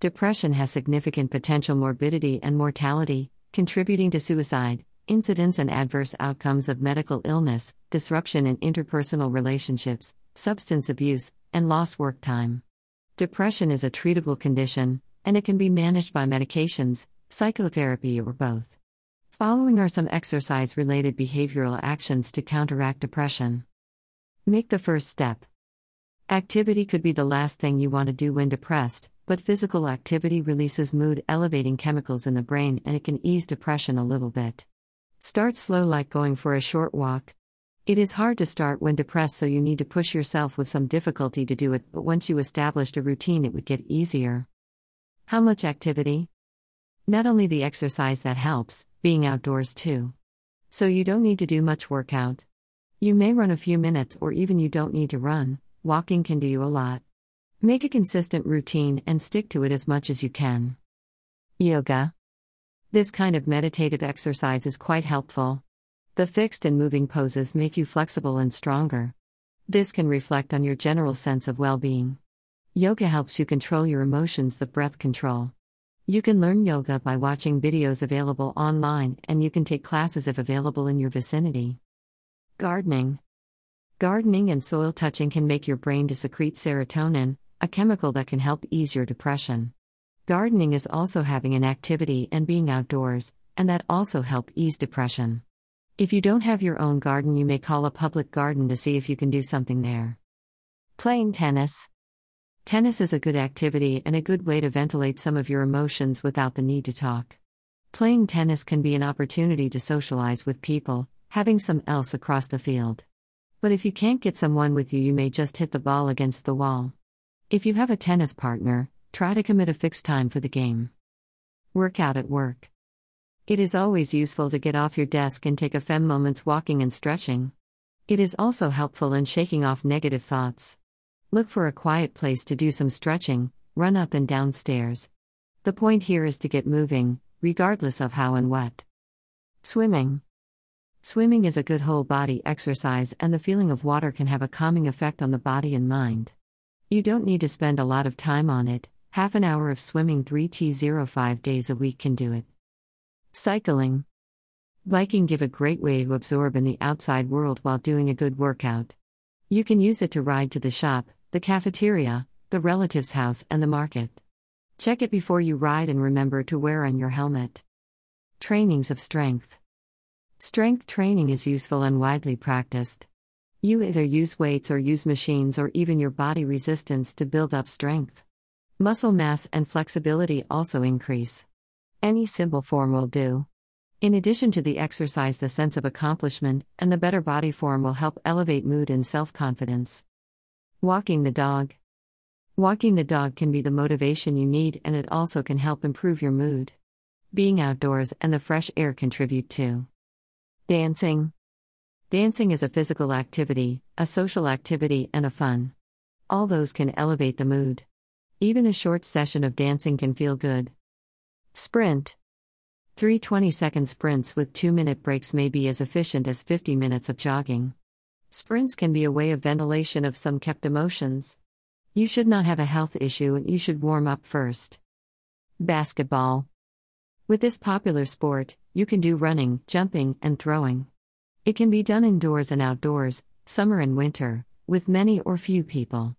Depression has significant potential morbidity and mortality, contributing to suicide, incidents and adverse outcomes of medical illness, disruption in interpersonal relationships, substance abuse, and lost work time. Depression is a treatable condition, and it can be managed by medications, psychotherapy, or both. Following are some exercise related behavioral actions to counteract depression. Make the first step. Activity could be the last thing you want to do when depressed, but physical activity releases mood elevating chemicals in the brain and it can ease depression a little bit. Start slow, like going for a short walk. It is hard to start when depressed, so you need to push yourself with some difficulty to do it, but once you established a routine, it would get easier. How much activity? Not only the exercise that helps, being outdoors too. So you don't need to do much workout. You may run a few minutes, or even you don't need to run, walking can do you a lot. Make a consistent routine and stick to it as much as you can. Yoga. This kind of meditative exercise is quite helpful. The fixed and moving poses make you flexible and stronger. This can reflect on your general sense of well being. Yoga helps you control your emotions, the breath control. You can learn yoga by watching videos available online, and you can take classes if available in your vicinity. Gardening. Gardening and soil touching can make your brain to secrete serotonin, a chemical that can help ease your depression. Gardening is also having an activity and being outdoors, and that also help ease depression. If you don't have your own garden, you may call a public garden to see if you can do something there. Playing tennis. Tennis is a good activity and a good way to ventilate some of your emotions without the need to talk. Playing tennis can be an opportunity to socialize with people, having some else across the field. But if you can't get someone with you, you may just hit the ball against the wall. If you have a tennis partner, try to commit a fixed time for the game. Workout at work. It is always useful to get off your desk and take a few moments walking and stretching. It is also helpful in shaking off negative thoughts. Look for a quiet place to do some stretching, run up and down stairs. The point here is to get moving, regardless of how and what. Swimming. Swimming is a good whole body exercise, and the feeling of water can have a calming effect on the body and mind. You don't need to spend a lot of time on it, half an hour of swimming 3t05 days a week can do it. Cycling. Biking give a great way to absorb in the outside world while doing a good workout. You can use it to ride to the shop, the cafeteria, the relative's house, and the market. Check it before you ride and remember to wear on your helmet. Trainings of strength. Strength training is useful and widely practiced. You either use weights or use machines or even your body resistance to build up strength. Muscle mass and flexibility also increase. Any simple form will do. In addition to the exercise, the sense of accomplishment and the better body form will help elevate mood and self confidence. Walking the dog. Walking the dog can be the motivation you need and it also can help improve your mood. Being outdoors and the fresh air contribute too. Dancing. Dancing is a physical activity, a social activity, and a fun. All those can elevate the mood. Even a short session of dancing can feel good. Sprint. Three 20 second sprints with 2 minute breaks may be as efficient as 50 minutes of jogging. Sprints can be a way of ventilation of some kept emotions. You should not have a health issue and you should warm up first. Basketball. With this popular sport, you can do running, jumping, and throwing. It can be done indoors and outdoors, summer and winter, with many or few people.